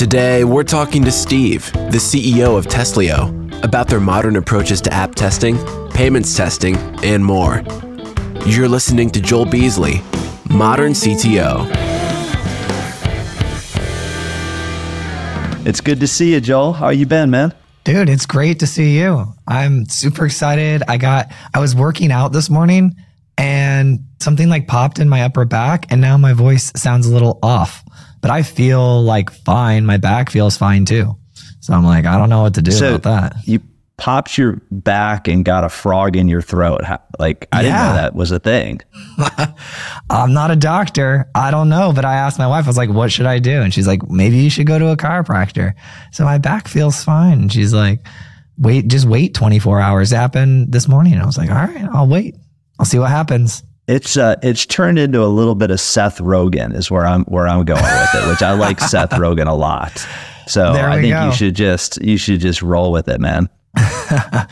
Today, we're talking to Steve, the CEO of Testlio, about their modern approaches to app testing, payments testing, and more. You're listening to Joel Beasley, Modern CTO. It's good to see you, Joel. How you been, man? Dude, it's great to see you. I'm super excited. I got I was working out this morning and something like popped in my upper back and now my voice sounds a little off. But I feel like fine. My back feels fine too. So I'm like, I don't know what to do So about that. you popped your back and got a frog in your throat. Like I didn't know that was a thing. I'm not a doctor. I don't know. But I asked my wife, I was like, what should I do? And she's like, maybe you should go to a chiropractor. So my back feels fine. And she's like, wait, just wait 24 hours. It happened this morning. And I was like, all right, I'll wait. I'll see what happens. It's uh, it's turned into a little bit of Seth Rogen is where I'm where I'm going with it, which I like Seth Rogen a lot. So I think go. you should just you should just roll with it, man.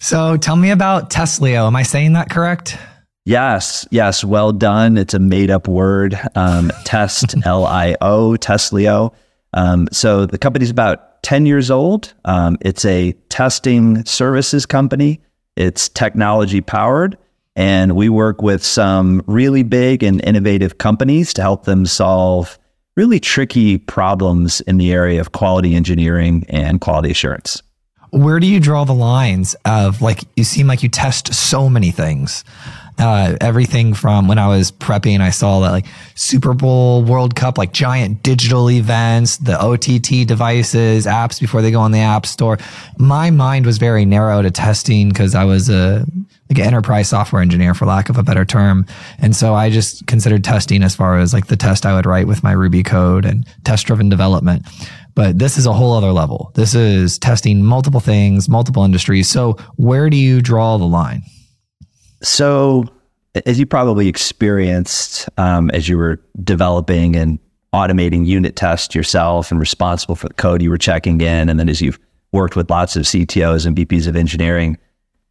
So tell me about Testlio. Am I saying that correct? Yes, yes, well done. It's a made up word. Um, test L I O Testlio. Um, so the company's about ten years old. Um, it's a testing services company. It's technology powered, and we work with some really big and innovative companies to help them solve really tricky problems in the area of quality engineering and quality assurance. Where do you draw the lines of like, you seem like you test so many things. Uh, everything from when I was prepping, I saw that like Super Bowl, World Cup, like giant digital events, the OTT devices, apps before they go on the App Store. My mind was very narrow to testing because I was a like an enterprise software engineer, for lack of a better term, and so I just considered testing as far as like the test I would write with my Ruby code and test-driven development. But this is a whole other level. This is testing multiple things, multiple industries. So where do you draw the line? So, as you probably experienced um, as you were developing and automating unit tests yourself and responsible for the code you were checking in, and then as you've worked with lots of CTOs and VPs of engineering,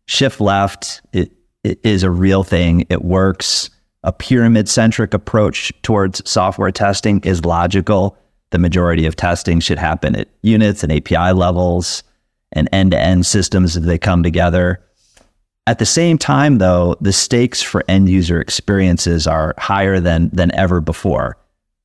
shift left it, it is a real thing. It works. A pyramid centric approach towards software testing is logical. The majority of testing should happen at units and API levels and end to end systems as they come together. At the same time, though, the stakes for end user experiences are higher than than ever before.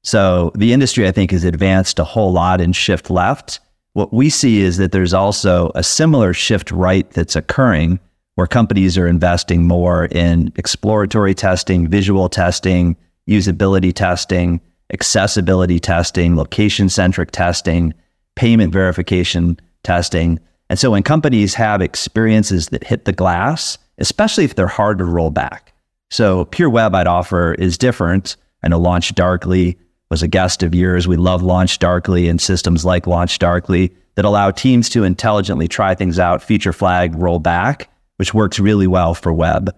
So the industry, I think, has advanced a whole lot in shift left. What we see is that there's also a similar shift right that's occurring where companies are investing more in exploratory testing, visual testing, usability testing, accessibility testing, location centric testing, payment verification testing. And so when companies have experiences that hit the glass, especially if they're hard to roll back. So Pure Web I'd offer is different. I know Launch Darkly was a guest of yours. We love Launch Darkly and systems like Launch Darkly that allow teams to intelligently try things out, feature flag, roll back, which works really well for web.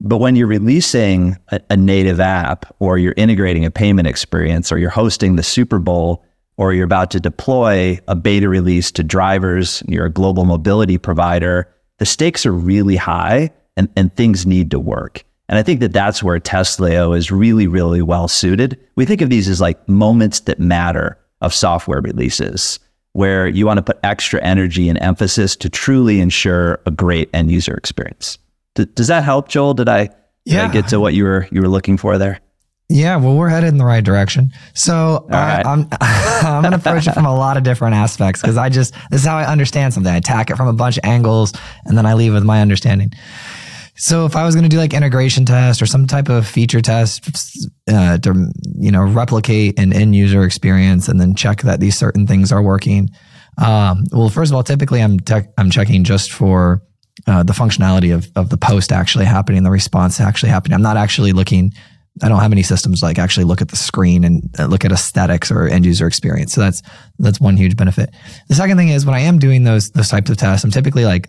But when you're releasing a, a native app or you're integrating a payment experience or you're hosting the Super Bowl or you're about to deploy a beta release to drivers, you're a global mobility provider, the stakes are really high and, and things need to work. And I think that that's where Testlio is really, really well suited. We think of these as like moments that matter of software releases, where you want to put extra energy and emphasis to truly ensure a great end user experience. D- does that help, Joel? Did I, did I Yeah. get to what you were you were looking for there? Yeah, well, we're headed in the right direction. So right. I'm I'm gonna approach it from a lot of different aspects because I just this is how I understand something. I attack it from a bunch of angles, and then I leave with my understanding. So if I was going to do like integration test or some type of feature test uh, to you know replicate an end user experience and then check that these certain things are working, um, well, first of all, typically I'm tech I'm checking just for uh, the functionality of of the post actually happening, the response actually happening. I'm not actually looking. I don't have any systems like actually look at the screen and uh, look at aesthetics or end user experience. So that's that's one huge benefit. The second thing is when I am doing those those types of tests, I'm typically like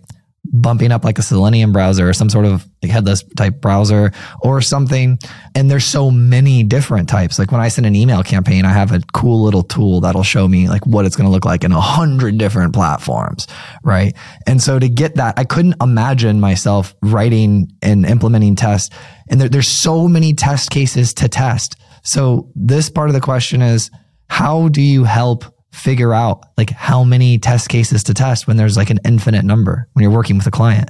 bumping up like a Selenium browser or some sort of like headless type browser or something. And there's so many different types. Like when I send an email campaign, I have a cool little tool that'll show me like what it's going to look like in a hundred different platforms. Right. And so to get that, I couldn't imagine myself writing and implementing tests. And there, there's so many test cases to test. So this part of the question is, how do you help figure out like how many test cases to test when there's like an infinite number when you're working with a client.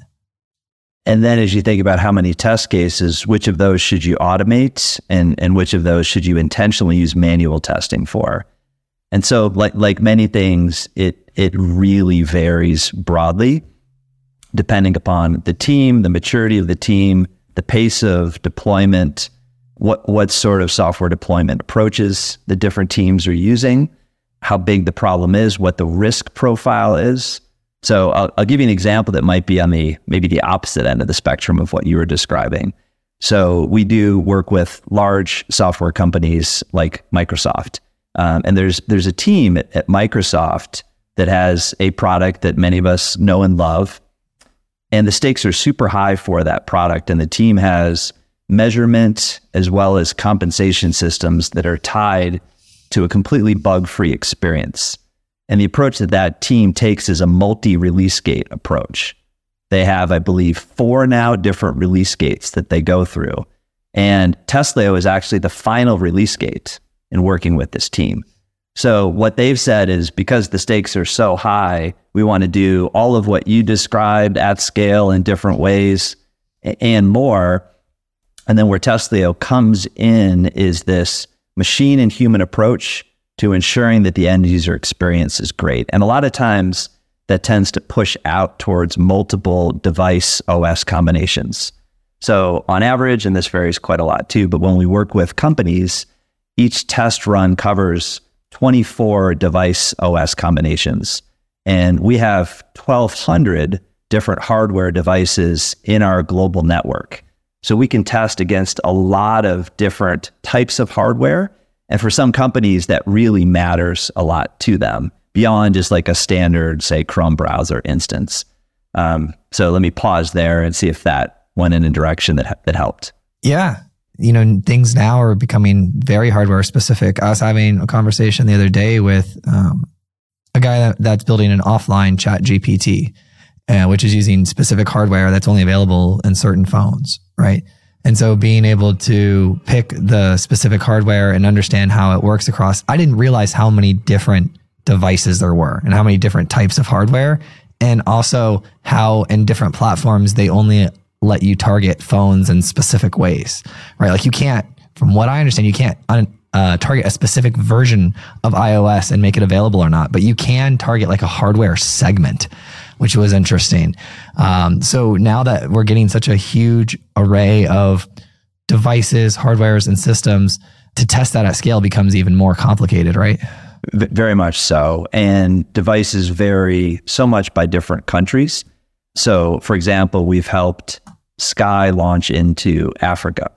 And then as you think about how many test cases, which of those should you automate and, and which of those should you intentionally use manual testing for? And so like like many things, it it really varies broadly depending upon the team, the maturity of the team, the pace of deployment, what what sort of software deployment approaches the different teams are using, how big the problem is, what the risk profile is. So I'll, I'll give you an example that might be on the maybe the opposite end of the spectrum of what you were describing. So we do work with large software companies like Microsoft, um, and there's there's a team at, at Microsoft that has a product that many of us know and love, and the stakes are super high for that product, and the team has measurement as well as compensation systems that are tied to a completely bug-free experience. And the approach that that team takes is a multi release gate approach. They have, I believe, four now different release gates that they go through. And Testlio is actually the final release gate in working with this team. So, what they've said is because the stakes are so high, we want to do all of what you described at scale in different ways and more. And then where Testlio comes in is this machine and human approach to ensuring that the end user experience is great. And a lot of times that tends to push out towards multiple device OS combinations. So on average, and this varies quite a lot too, but when we work with companies, each test run covers 24 device OS combinations. And we have 1,200 different hardware devices in our global network. So we can test against a lot of different types of hardware and for some companies, that really matters a lot to them beyond just like a standard, say, Chrome browser instance. Um, so let me pause there and see if that went in a direction that, that helped. Yeah. You know, things now are becoming very hardware specific. I was having a conversation the other day with um, a guy that, that's building an offline chat GPT, uh, which is using specific hardware that's only available in certain phones, right? And so being able to pick the specific hardware and understand how it works across, I didn't realize how many different devices there were and how many different types of hardware. And also how in different platforms, they only let you target phones in specific ways, right? Like you can't, from what I understand, you can't un- uh, target a specific version of iOS and make it available or not, but you can target like a hardware segment which was interesting. Um, so now that we're getting such a huge array of devices, hardwares, and systems, to test that at scale becomes even more complicated, right? Very much so. And devices vary so much by different countries. So, for example, we've helped Sky launch into Africa.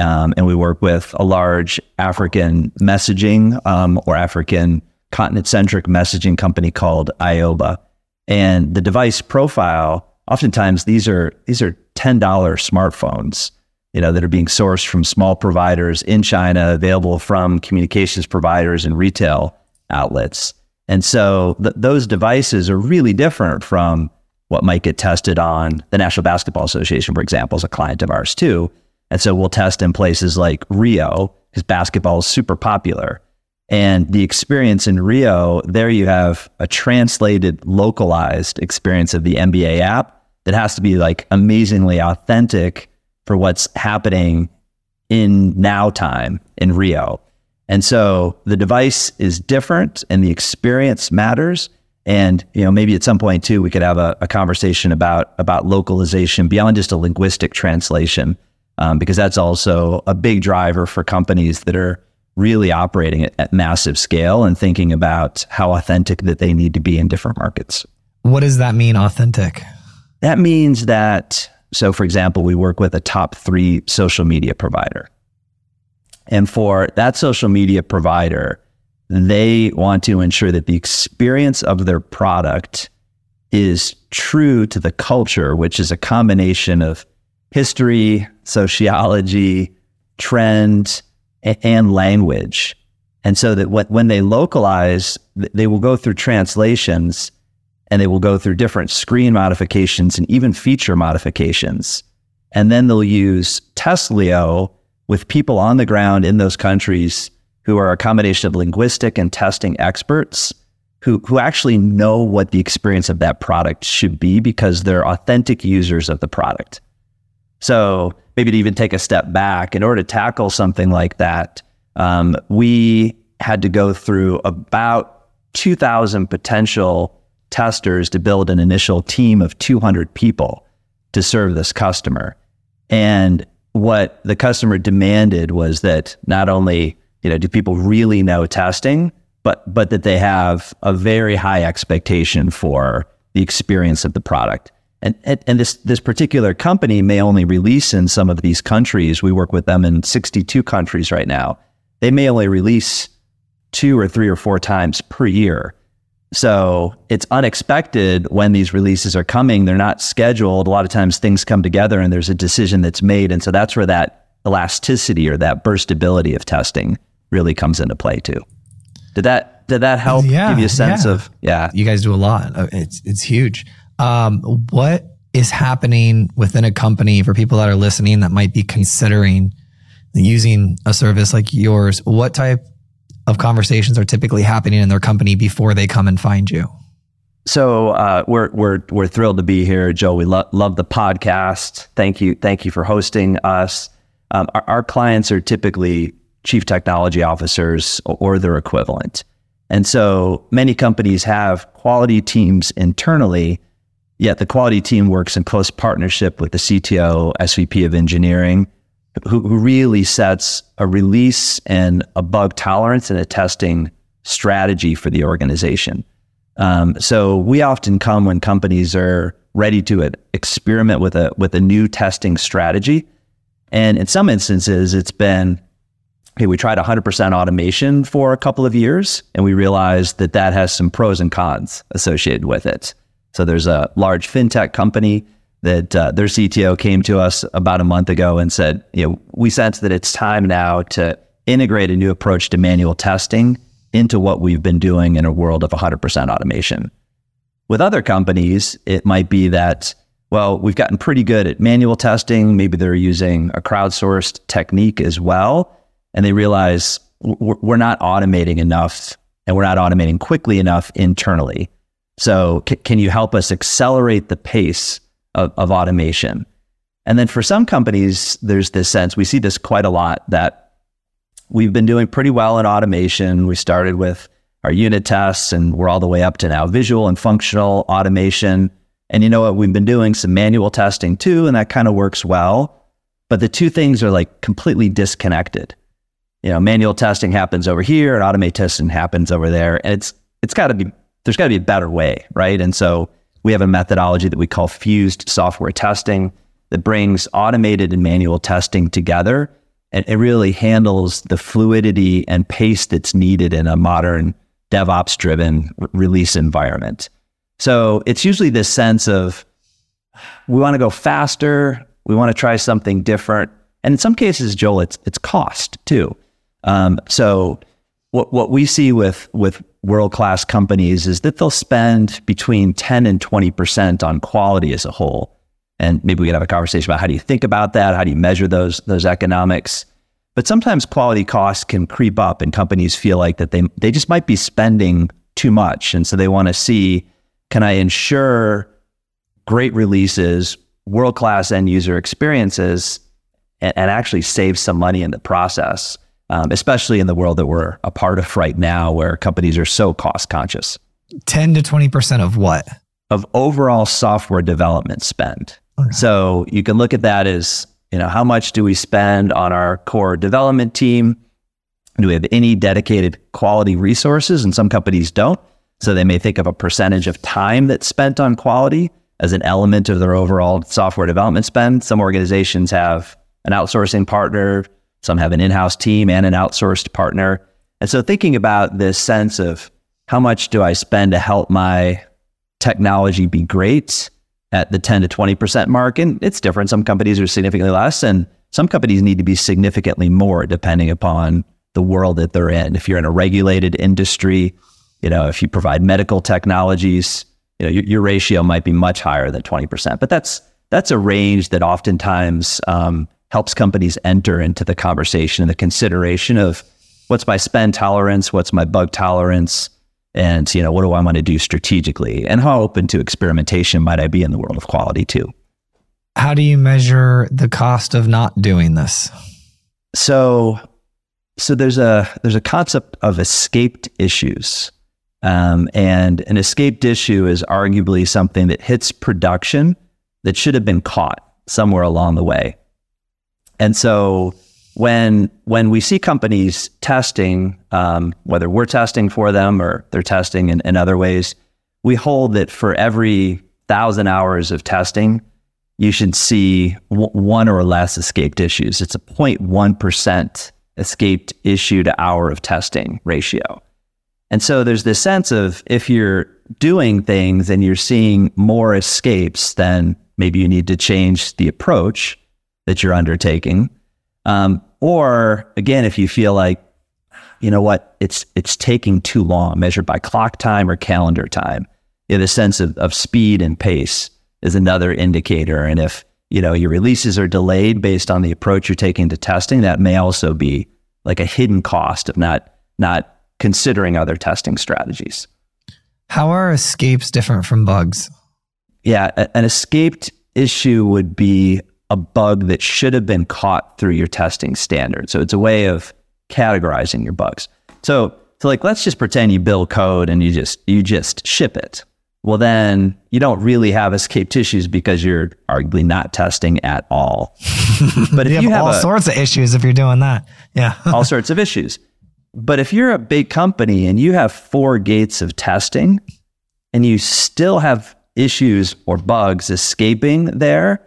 Um, and we work with a large African messaging um, or African continent centric messaging company called Ayoba. And the device profile, oftentimes these are these are $10 smartphones, you know, that are being sourced from small providers in China, available from communications providers and retail outlets. And so th- those devices are really different from what might get tested on the National Basketball Association, for example, is a client of ours too. And so we'll test in places like Rio because basketball is super popular. And the experience in Rio, there you have a translated, localized experience of the NBA app that has to be like amazingly authentic for what's happening in now time in Rio. And so the device is different and the experience matters. And you know, maybe at some point too, we could have a, a conversation about about localization beyond just a linguistic translation, um, because that's also a big driver for companies that are really operating at, at massive scale and thinking about how authentic that they need to be in different markets. What does that mean, authentic? That means that, so for example, we work with a top three social media provider. And for that social media provider, they want to ensure that the experience of their product is true to the culture, which is a combination of history, sociology, trend, and language. And so that when they localize, they will go through translations and they will go through different screen modifications and even feature modifications. And then they'll use Testlio with people on the ground in those countries who are a combination of linguistic and testing experts who, who actually know what the experience of that product should be because they're authentic users of the product. So maybe to even take a step back, in order to tackle something like that, um, we had to go through about 2,000 potential testers to build an initial team of 200 people to serve this customer. And what the customer demanded was that not only you know do people really know testing, but but that they have a very high expectation for the experience of the product. And, and, and this this particular company may only release in some of these countries. We work with them in 62 countries right now. They may only release two or three or four times per year. So it's unexpected when these releases are coming. They're not scheduled. A lot of times things come together and there's a decision that's made. And so that's where that elasticity or that burstability of testing really comes into play too. Did that did that help Yeah, give you a sense yeah. of yeah. You guys do a lot. It's it's huge. Um, what is happening within a company for people that are listening that might be considering using a service like yours? What type of conversations are typically happening in their company before they come and find you? So uh, we're we're we're thrilled to be here, Joe. We lo- love the podcast. Thank you, thank you for hosting us. Um, our, our clients are typically chief technology officers or their equivalent, and so many companies have quality teams internally. Yet the quality team works in close partnership with the CTO, SVP of engineering, who, who really sets a release and a bug tolerance and a testing strategy for the organization. Um, so we often come when companies are ready to uh, experiment with a with a new testing strategy, and in some instances, it's been, hey, we tried 100% automation for a couple of years, and we realized that that has some pros and cons associated with it. So there's a large fintech company that uh, their CTO came to us about a month ago and said, you know, we sense that it's time now to integrate a new approach to manual testing into what we've been doing in a world of 100% automation. With other companies, it might be that, well, we've gotten pretty good at manual testing. Maybe they're using a crowdsourced technique as well. And they realize we're not automating enough and we're not automating quickly enough internally. So, c- can you help us accelerate the pace of, of automation? And then for some companies, there's this sense, we see this quite a lot that we've been doing pretty well in automation. We started with our unit tests and we're all the way up to now visual and functional automation. And you know what? We've been doing some manual testing too, and that kind of works well. But the two things are like completely disconnected. You know, manual testing happens over here and automate testing happens over there. And it's it's got to be there's got to be a better way, right? And so we have a methodology that we call fused software testing that brings automated and manual testing together and it really handles the fluidity and pace that's needed in a modern DevOps driven release environment. So it's usually this sense of we want to go faster, we want to try something different, and in some cases, Joel, it's it's cost too. Um, so what what we see with with world class companies is that they'll spend between ten and twenty percent on quality as a whole. And maybe we could have a conversation about how do you think about that? How do you measure those those economics? But sometimes quality costs can creep up and companies feel like that they they just might be spending too much. And so they want to see, can I ensure great releases, world class end user experiences, and, and actually save some money in the process, um, especially in the world that we're a part of right now where companies are so cost conscious 10 to 20% of what? of overall software development spend. Okay. So you can look at that as, you know, how much do we spend on our core development team? Do we have any dedicated quality resources? And some companies don't. So they may think of a percentage of time that's spent on quality as an element of their overall software development spend. Some organizations have an outsourcing partner, some have an in house team and an outsourced partner. And so thinking about this sense of how much do I spend to help my technology be great at the 10 to 20% mark. And it's different. Some companies are significantly less, and some companies need to be significantly more depending upon the world that they're in. If you're in a regulated industry, you know, if you provide medical technologies, you know, your, your ratio might be much higher than 20%. But that's that's a range that oftentimes um, helps companies enter into the conversation and the consideration of what's my spend tolerance, what's my bug tolerance, And, you know, what do I want to do strategically? And how open to experimentation might I be in the world of quality too? How do you measure the cost of not doing this? So, so there's a there's a concept of escaped issues, um, and an escaped issue is arguably something that hits production that should have been caught somewhere along the way. And so, when when we see companies testing, um, whether we're testing for them or they're testing in, in other ways, we hold that for every thousand hours of testing, you should see w- one or less escaped issues. It's a 0.1% escaped issue to hour of testing ratio. And so there's this sense of if you're doing things and you're seeing more escapes, then maybe you need to change the approach that you're undertaking. Um, or again, if you feel like, you know what, it's it's taking too long, measured by clock time or calendar time, you know, the sense of, of speed and pace is another indicator. And if you know your releases are delayed based on the approach you're taking to testing, that may also be like a hidden cost of not not considering other testing strategies. How are escapes different from bugs? Yeah, an escaped issue would be a bug that should have been caught through your testing standard. So it's a way of categorizing your bugs. So so like let's just pretend you build code and you just you just ship it well, then you don't really have escape issues because you're arguably not testing at all. But if you, you have, all a, sorts of issues if you're doing that, yeah, all sorts of issues. But if you're a big company and you have four gates of testing and you still have issues or bugs escaping there,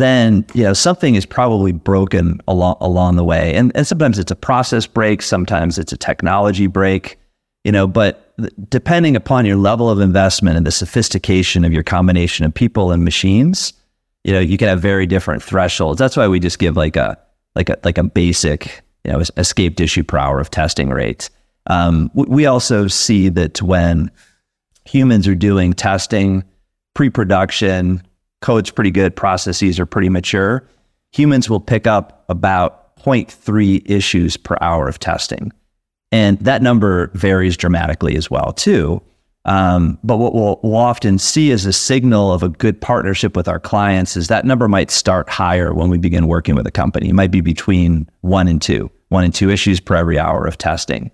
then you know something is probably broken along along the way. And, and sometimes it's a process break, sometimes it's a technology break, you know, but depending upon your level of investment and the sophistication of your combination of people and machines, you know, you can have very different thresholds. That's why we just give like a like a like a basic, you know, escaped issue per hour of testing rates. Um, we also see that when humans are doing testing, pre-production, code's pretty good, processes are pretty mature. Humans will pick up about 0.3 issues per hour of testing. And that number varies dramatically as well, too. Um, but what we'll, we'll, often see as a signal of a good partnership with our clients is that number might start higher when we begin working with a company. It might be between one and two, one and two issues per every hour of testing.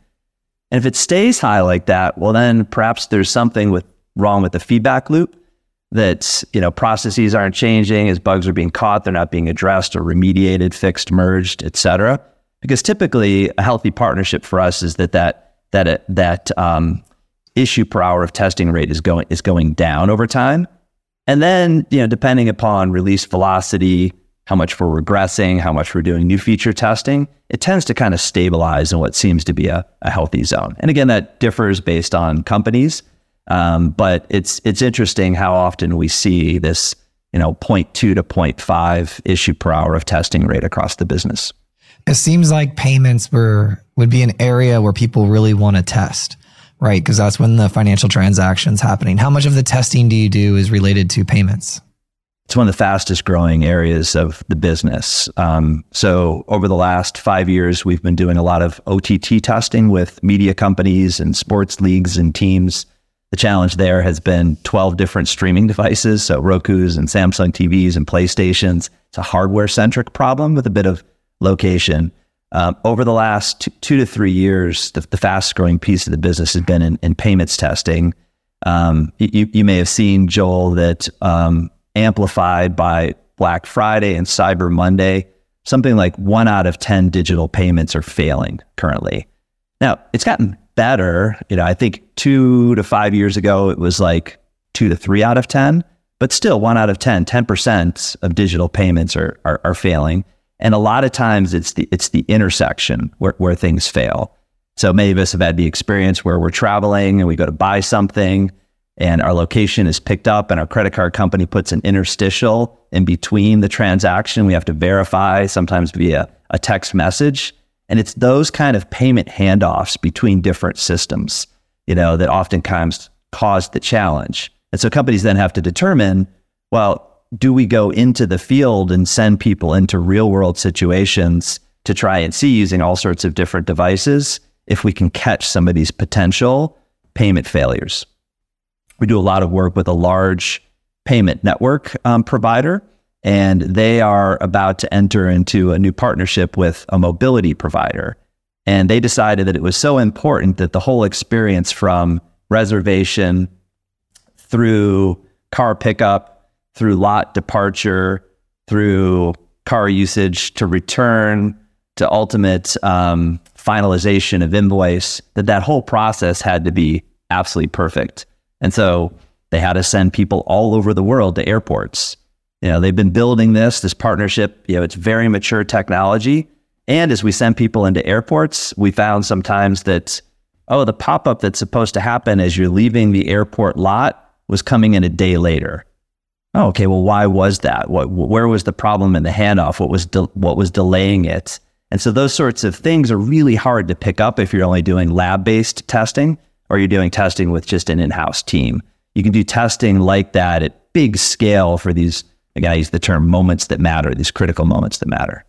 And if it stays high like that, well, then perhaps there's something with wrong with the feedback loop that you know processes aren't changing as bugs are being caught, they're not being addressed or remediated, fixed, merged, et cetera. Because typically a healthy partnership for us is that that that that um, issue per hour of testing rate is going is going down over time, and then you know depending upon release velocity, how much we're regressing, how much we're doing new feature testing, it tends to kind of stabilize in what seems to be a, a healthy zone. And again, that differs based on companies, um, but it's it's interesting how often we see this you know 0.2 to 0.5 issue per hour of testing rate across the business. It seems like payments were would be an area where people really want to test, right? Because that's when the financial transactions happening. How much of the testing do you do is related to payments? It's one of the fastest growing areas of the business. Um, so over the last five years, we've been doing a lot of OTT testing with media companies and sports leagues and teams. The challenge there has been 12 different streaming devices, so Roku's and Samsung TVs and PlayStations. It's a hardware centric problem with a bit of location. Um, over the last two, two, to three years, the, the fastest growing piece of the business has been in, in payments testing. Um, you, you, may have seen, Joel, that um, amplified by Black Friday and Cyber Monday, something like one out of 10 digital payments are failing currently. Now, it's gotten better. You know, I think two to five years ago, it was like two to three out of 10, but still one out of 10, 10% of digital payments are, are, are failing. And a lot of times it's the it's the intersection where, where things fail. So many of us have had the experience where we're traveling and we go to buy something and our location is picked up and our credit card company puts an interstitial in between the transaction. We have to verify sometimes via a text message. And it's those kind of payment handoffs between different systems, you know, that oftentimes cause the challenge. And so companies then have to determine, well, do we go into the field and send people into real world situations to try and see using all sorts of different devices if we can catch some of these potential payment failures. We do a lot of work with a large payment network um, provider, and they are about to enter into a new partnership with a mobility provider. And they decided that it was so important that the whole experience from reservation through car pickup, through lot departure, through car usage to return to ultimate um, finalization of invoice, that that whole process had to be absolutely perfect. And so they had to send people all over the world to airports. You know, they've been building this, this partnership, you know, it's very mature technology. And as we send people into airports, we found sometimes that, oh, the pop up that's supposed to happen as you're leaving the airport lot was coming in a day later. Oh, okay. Well, why was that? What, where was the problem in the handoff? What was, de- what was delaying it? And so those sorts of things are really hard to pick up if you're only doing lab based testing or you're doing testing with just an in house team. You can do testing like that at big scale for these, again, I use the term moments that matter, these critical moments that matter.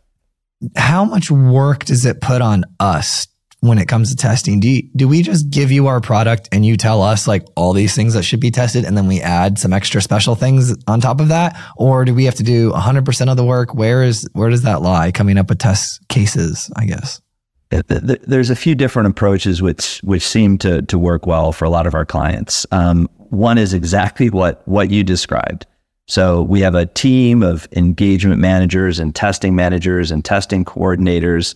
How much work does it put on us when it comes to testing? Do, you, do we just give you our product and you tell us like all these things that should be tested and then we add some extra special things on top of that? Or do we have to do 100% of the work? Where is, where does that lie coming up with test cases, I guess? There's a few different approaches which which seem to to work well for a lot of our clients. Um, one is exactly what what you described. So we have a team of engagement managers and testing managers and testing coordinators,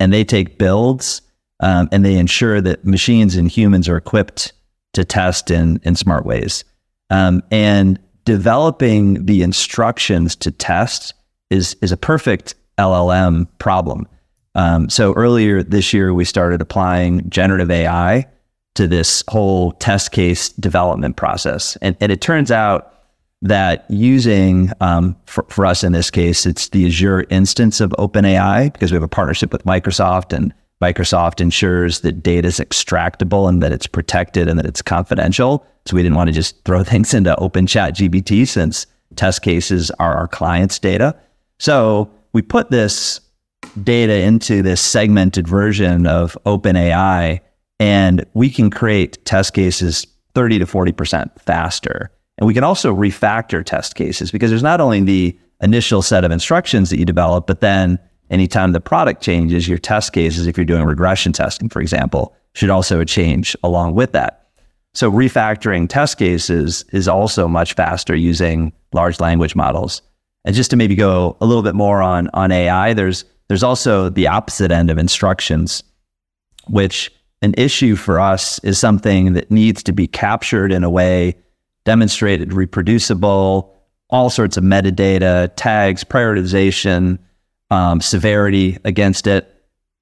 and they take builds um, and they ensure that machines and humans are equipped to test in in smart ways. Um, and developing the instructions to test is is a perfect LLM problem um, so earlier this year, we started applying generative AI to this whole test case development process. And, and it turns out that using, um, for, for us in this case, it's the Azure instance of OpenAI because we have a partnership with Microsoft and Microsoft ensures that data is extractable and that it's protected and that it's confidential. So we didn't want to just throw things into OpenChatGPT since test cases are our clients' data. So we put this data into this segmented version of OpenAI, and we can create test cases 30 to 40% faster. And we can also refactor test cases because there's not only the initial set of instructions that you develop, but then anytime the product changes, your test cases, if you're doing regression testing, for example, should also change along with that. So refactoring test cases is also much faster using large language models. And just to maybe go a little bit more on, on AI, there's there's also the opposite end of instructions, which an issue for us is something that needs to be captured in a way demonstrated reproducible, all sorts of metadata, tags, prioritization, um, severity against it,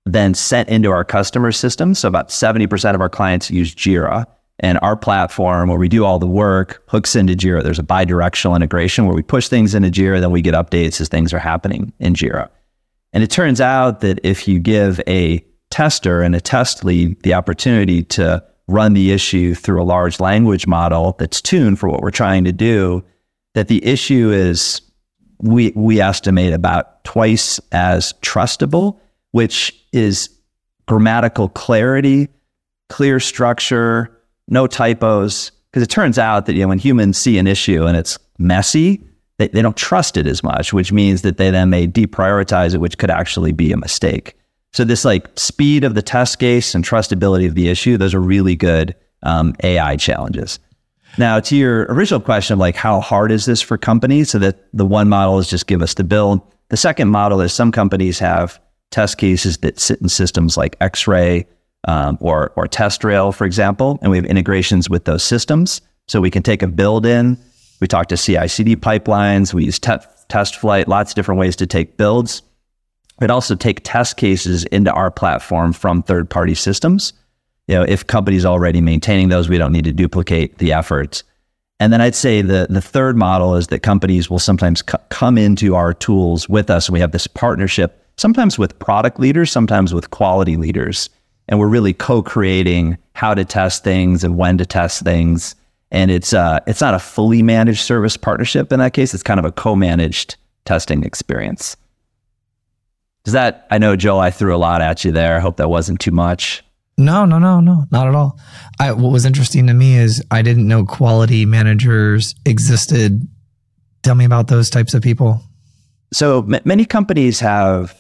then sent into our customer system. So about 70% of our clients use Jira. And our platform, where we do all the work, hooks into Jira. There's a bi-directional integration where we push things into Jira, then we get updates as things are happening in Jira. And it turns out that if you give a tester and a test lead the opportunity to run the issue through a large language model that's tuned for what we're trying to do, that the issue is we we estimate about twice as trustable, which is grammatical clarity, clear structure, no typos. Because it turns out that you know when humans see an issue and it's messy, they, they don't trust it as much, which means that they then may deprioritize it, which could actually be a mistake. So this like speed of the test case and trustability of the issue, those are really good um, AI challenges. Now, to your original question of like how hard is this for companies? So that the one model is just give us the build. The second model is some companies have test cases that sit in systems like X-ray um, or or TestRail, for example, and we have integrations with those systems. So we can take a build in we talk to CI CD pipelines. We use te- test flight, lots of different ways to take builds. We'd also take test cases into our platform from third party systems. You know, if companies already maintaining those, we don't need to duplicate the efforts. And then I'd say the the third model is that companies will sometimes c- come into our tools with us, and we have this partnership, sometimes with product leaders, sometimes with quality leaders, and we're really co-creating how to test things and when to test things and it's uh, it's not a fully managed service partnership in that case. It's kind of a co-managed testing experience. Does that? I know, Joe, I threw a lot at you there. I hope that wasn't too much. No, no, no, no, not at all. I, what was interesting to me is I didn't know quality managers existed. Tell me about those types of people. So m- many companies have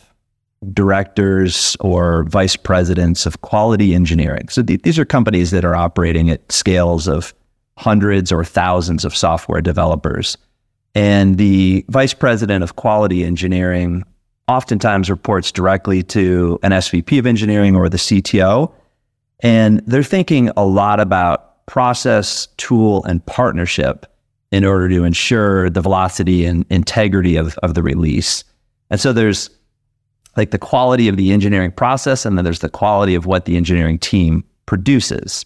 directors or vice presidents of quality engineering. So th- these are companies that are operating at scales of hundreds or thousands of software developers. And the vice president of quality engineering oftentimes reports directly to an SVP of engineering or the CTO. And they're thinking a lot about process, tool, and partnership in order to ensure the velocity and integrity of, of the release. And so there's like the quality of the engineering process, and then there's the quality of what the engineering team produces.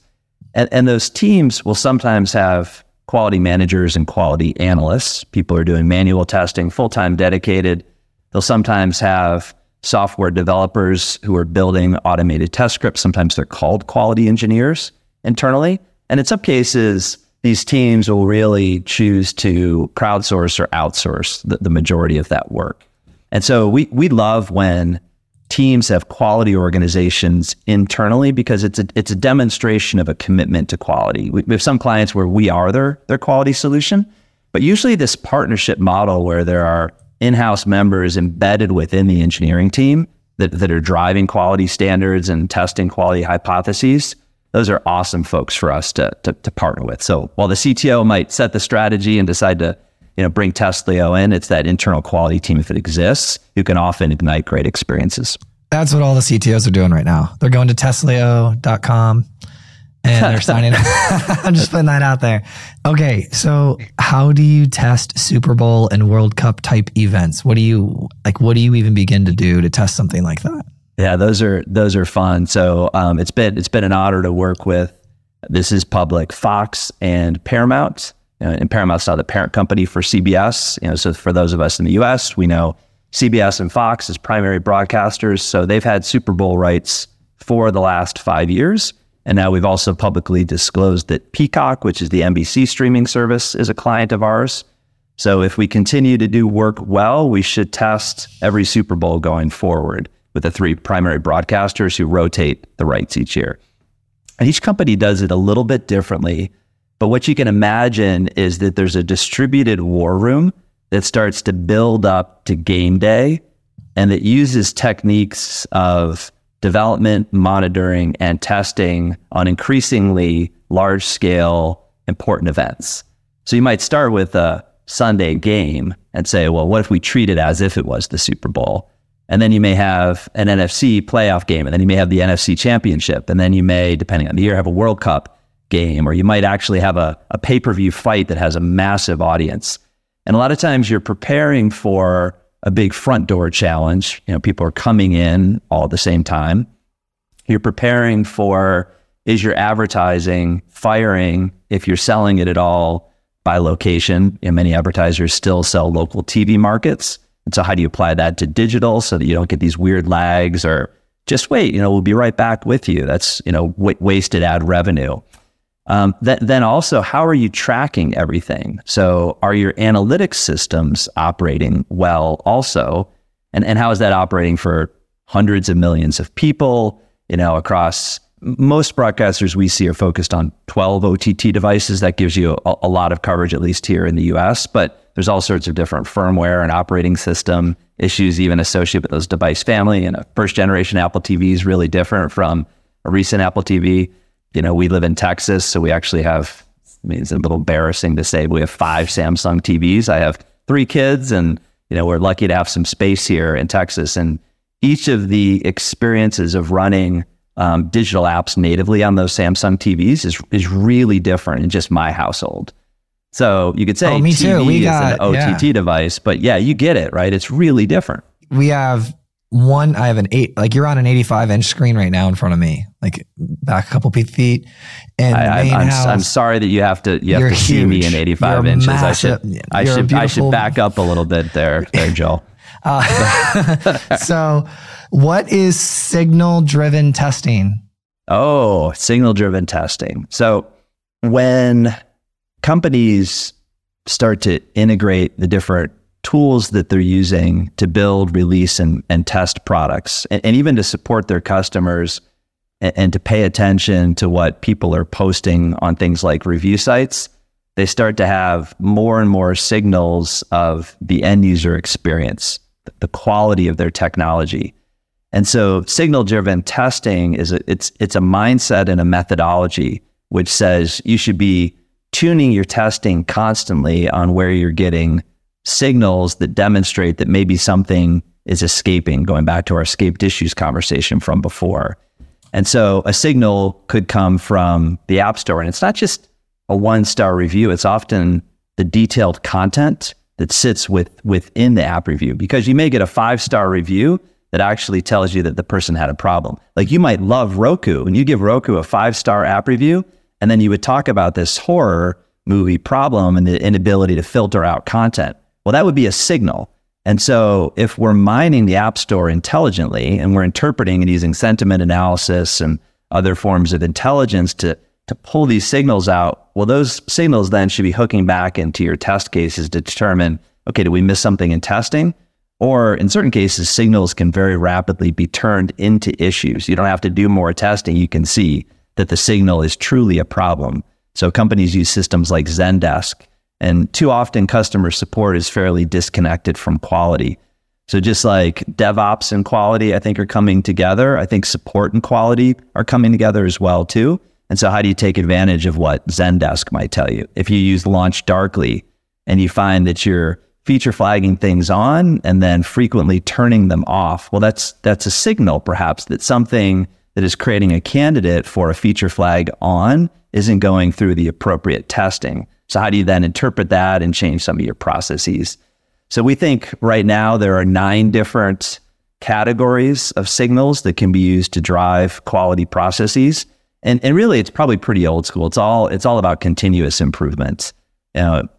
And, and those teams will sometimes have quality managers and quality analysts. People are doing manual testing, full time dedicated. They'll sometimes have software developers who are building automated test scripts. Sometimes they're called quality engineers internally. And in some cases, these teams will really choose to crowdsource or outsource the, the majority of that work. And so we we love when teams have quality organizations internally because it's a it's a demonstration of a commitment to quality. We, we have some clients where we are their their quality solution, but usually this partnership model where there are in-house members embedded within the engineering team that, that are driving quality standards and testing quality hypotheses those are awesome folks for us to, to, to partner with so while the cto might set the strategy and decide to you know, bring Testlio in. It's that internal quality team, if it exists, who can often ignite great experiences. That's what all the CTOs are doing right now. They're going to Testlio.com and they're signing up. I'm just putting that out there. Okay. So how do you test Super Bowl and World Cup type events? What do you like? What do you even begin to do to test something like that? Yeah, those are those are fun. So um, it's been it's been an honor to work with. This is public Fox and Paramount uh, and Paramount's now the parent company for CBS. You know, so for those of us in the U.S., we know CBS and Fox as primary broadcasters. So they've had Super Bowl rights for the last five years. And now we've also publicly disclosed that Peacock, which is the NBC streaming service, is a client of ours. So if we continue to do work well, we should test every Super Bowl going forward with the three primary broadcasters who rotate the rights each year. And each company does it a little bit differently but what you can imagine is that there's a distributed war room that starts to build up to game day and that uses techniques of development, monitoring, and testing on increasingly large scale important events. So you might start with a Sunday game and say, well, what if we treat it as if it was the Super Bowl? And then you may have an NFC playoff game, and then you may have the NFC championship, and then you may, depending on the year, have a World Cup game, or you might actually have a, a pay per view fight that has a massive audience. And a lot of times you're preparing for a big front door challenge. You know, people are coming in all at the same time. You're preparing for is your advertising firing if you're selling it at all by location? You know, many advertisers still sell local TV markets. And so how do you apply that to digital so that you don't get these weird lags or just wait, you know, we'll be right back with you. That's, you know, w- wasted ad revenue. Um, th- then also, how are you tracking everything? So, are your analytics systems operating well also? And, and how is that operating for hundreds of millions of people, you know, across most broadcasters we see are focused on 12 OTT devices. That gives you a, a, lot of coverage, at least here in the US. But there's all sorts of different firmware and operating system issues, even associated with those device family. And a first generation Apple TV is really different from a recent Apple TV you know, we live in Texas, so we actually have, I mean, it's a little embarrassing to say, we have five Samsung TVs. I have three kids, and, you know, we're lucky to have some space here in Texas. And each of the experiences of running um, digital apps natively on those Samsung TVs is, is really different in just my household. So you could say oh, me TV too. We got, is an OTT yeah. device, but yeah, you get it, right? It's really different. We have one i have an eight like you're on an 85 inch screen right now in front of me like back a couple feet and I, am I'm sorry that you have to you have to see me in 85 you're inches. Massive, i should i should i should back up a little bit there there joel. Uh, so what is signal driven testing? Oh signal driven testing. So when companies start to integrate the different tools that they're using to build, release, and, and test products, and, and even to support their customers and, and to pay attention to what people are posting on things like review sites, they start to have more and more signals of the end user experience, the quality of their technology. And so signal driven testing is a, it's it's a mindset and a methodology which says you should be tuning your testing constantly on where you're getting signals that demonstrate that maybe something is escaping, going back to our escaped issues conversation from before. And so a signal could come from the App Store. And it's not just a one star review, it's often the detailed content that sits with within the app review because you may get a five star review that actually tells you that the person had a problem. Like you might love Roku and you give Roku a five star app review, and then you would talk about this horror movie problem and the inability to filter out content. Well, that would be a signal. And so if we're mining the App Store intelligently and we're interpreting and using sentiment analysis and other forms of intelligence to, to pull these signals out, well, those signals then should be hooking back into your test cases to determine, okay, did we miss something in testing? Or in certain cases, signals can very rapidly be turned into issues. You don't have to do more testing. You can see that the signal is truly a problem. So companies use systems like Zendesk, and too often customer support is fairly disconnected from quality. So just like DevOps and quality, I think are coming together. I think support and quality are coming together as well too. And so how do you take advantage of what Zendesk might tell you? If you use LaunchDarkly and you find that you're feature flagging things on and then frequently turning them off, well, that's that's a signal perhaps that something that is creating a candidate for a feature flag on isn't going through the appropriate testing. So how do you then interpret that and change some of your processes? So we think right now there are nine different categories of signals that can be used to drive quality processes. And, and really it's probably pretty old school. It's all it's all about continuous improvement.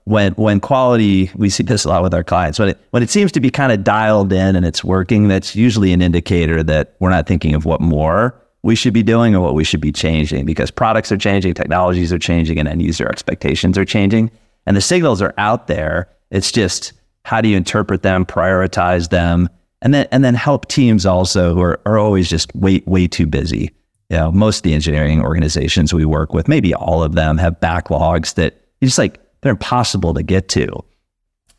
When when quality, we see this a lot with our clients. When it when it seems to be kind of dialed in and it's working, that's usually an indicator that we're not thinking of what more we should be doing or what we should be changing because products are changing, technologies are changing, and end user expectations are changing. And the signals are out there. It's just how do you interpret them, prioritize them, and then and then help teams also who are, are always just way way too busy. You know, most of the engineering organizations we work with, maybe all of them, have backlogs that just like they're impossible to get to.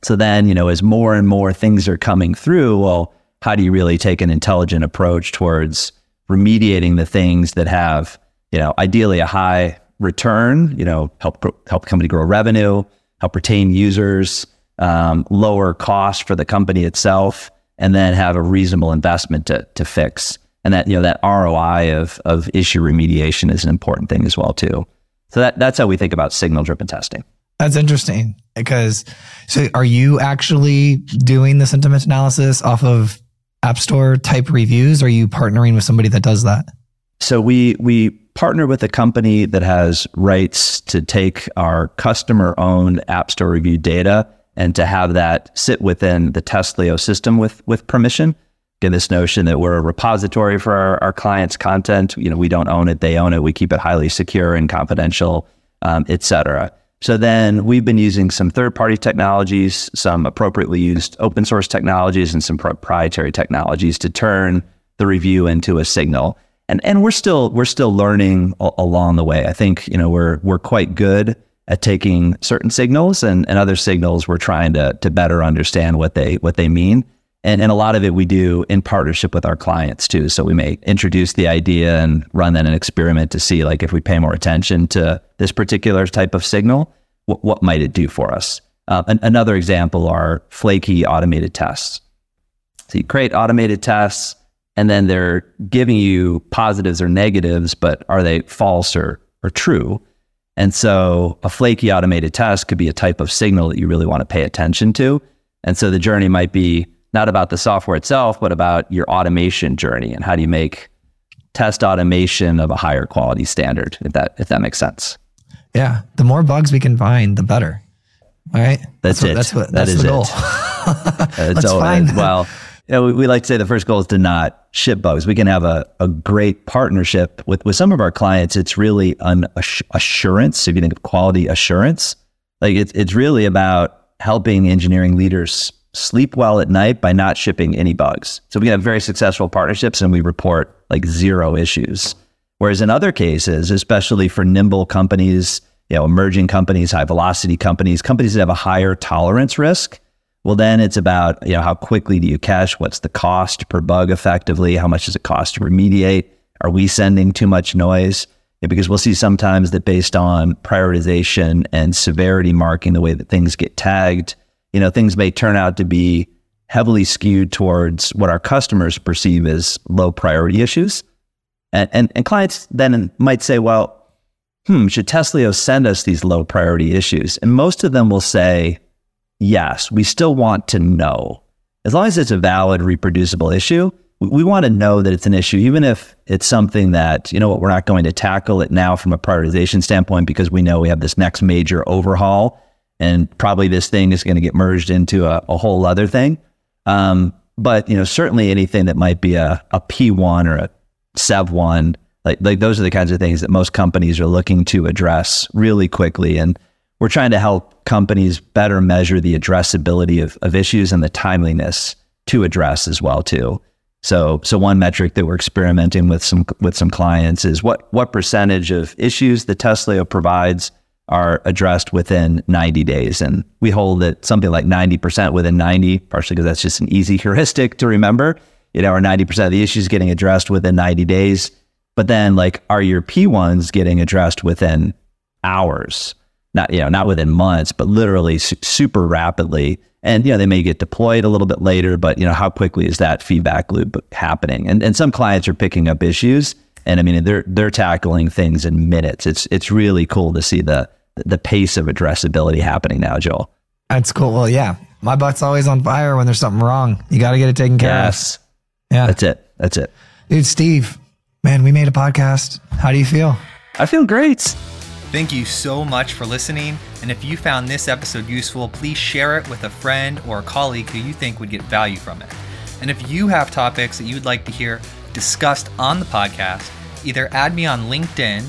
So then, you know, as more and more things are coming through, well, how do you really take an intelligent approach towards remediating the things that have, you know, ideally a high return, you know, help help company grow revenue, help retain users, um, lower cost for the company itself, and then have a reasonable investment to to fix. And that you know that ROI of of issue remediation is an important thing as well too. So that that's how we think about signal driven testing. That's interesting because so are you actually doing the sentiment analysis off of App Store type reviews? Are you partnering with somebody that does that? So we we partner with a company that has rights to take our customer owned App Store review data and to have that sit within the Testlio system with with permission. Again, this notion that we're a repository for our, our clients' content. You know, we don't own it; they own it. We keep it highly secure and confidential, um, et cetera. So then we've been using some third party technologies, some appropriately used open source technologies, and some proprietary technologies to turn the review into a signal. And, and we're still we're still learning a- along the way. I think you know we're we're quite good at taking certain signals and, and other signals we're trying to to better understand what they what they mean. And, and a lot of it we do in partnership with our clients too. So we may introduce the idea and run then an experiment to see like if we pay more attention to this particular type of signal, what, what might it do for us? Uh, an, another example are flaky automated tests. So you create automated tests and then they're giving you positives or negatives, but are they false or, or true? And so a flaky automated test could be a type of signal that you really want to pay attention to. And so the journey might be not about the software itself, but about your automation journey and how do you make test automation of a higher quality standard, if that if that makes sense. Yeah. The more bugs we can find, the better. All right. That's, that's what, it. That's what that that's is the goal. It. Let's all, find well, you know, we, we like to say the first goal is to not ship bugs. We can have a, a great partnership with, with some of our clients. It's really an assurance. If you think of quality assurance, like it's, it's really about helping engineering leaders sleep well at night by not shipping any bugs. So we have very successful partnerships and we report like zero issues. Whereas in other cases, especially for nimble companies, you know, emerging companies, high velocity companies, companies that have a higher tolerance risk, well, then it's about, you know, how quickly do you cache? What's the cost per bug effectively? How much does it cost to remediate? Are we sending too much noise? Yeah, because we'll see sometimes that based on prioritization and severity marking, the way that things get tagged, you know, things may turn out to be heavily skewed towards what our customers perceive as low priority issues. And, and, and clients then might say, well, hmm, should Testlio send us these low priority issues? And most of them will say, yes, we still want to know. As long as it's a valid, reproducible issue, we, we want to know that it's an issue, even if it's something that, you know what, we're not going to tackle it now from a prioritization standpoint because we know we have this next major overhaul and probably this thing is going to get merged into a, a whole other thing. Um, but you know, certainly anything that might be a, a P1 or a Sev one, like like those are the kinds of things that most companies are looking to address really quickly. And we're trying to help companies better measure the addressability of, of issues and the timeliness to address as well too. So so one metric that we're experimenting with some with some clients is what what percentage of issues the Testlio provides are addressed within 90 days. And we hold it something like 90% within 90, partially because that's just an easy heuristic to remember you know, are 90% of the issues getting addressed within 90 days? But then like, are your P1s getting addressed within hours? Not, you know, not within months, but literally su- super rapidly. And, you know, they may get deployed a little bit later, but, you know, how quickly is that feedback loop happening? And, and some clients are picking up issues and I mean, they're, they're tackling things in minutes. It's, it's really cool to see the, the pace of addressability happening now, Joel. That's cool. Well, yeah, my butt's always on fire when there's something wrong. You got to get it taken care of. yes. of. Yeah. That's it. That's it. Dude, Steve, man, we made a podcast. How do you feel? I feel great. Thank you so much for listening. And if you found this episode useful, please share it with a friend or a colleague who you think would get value from it. And if you have topics that you'd like to hear discussed on the podcast, either add me on LinkedIn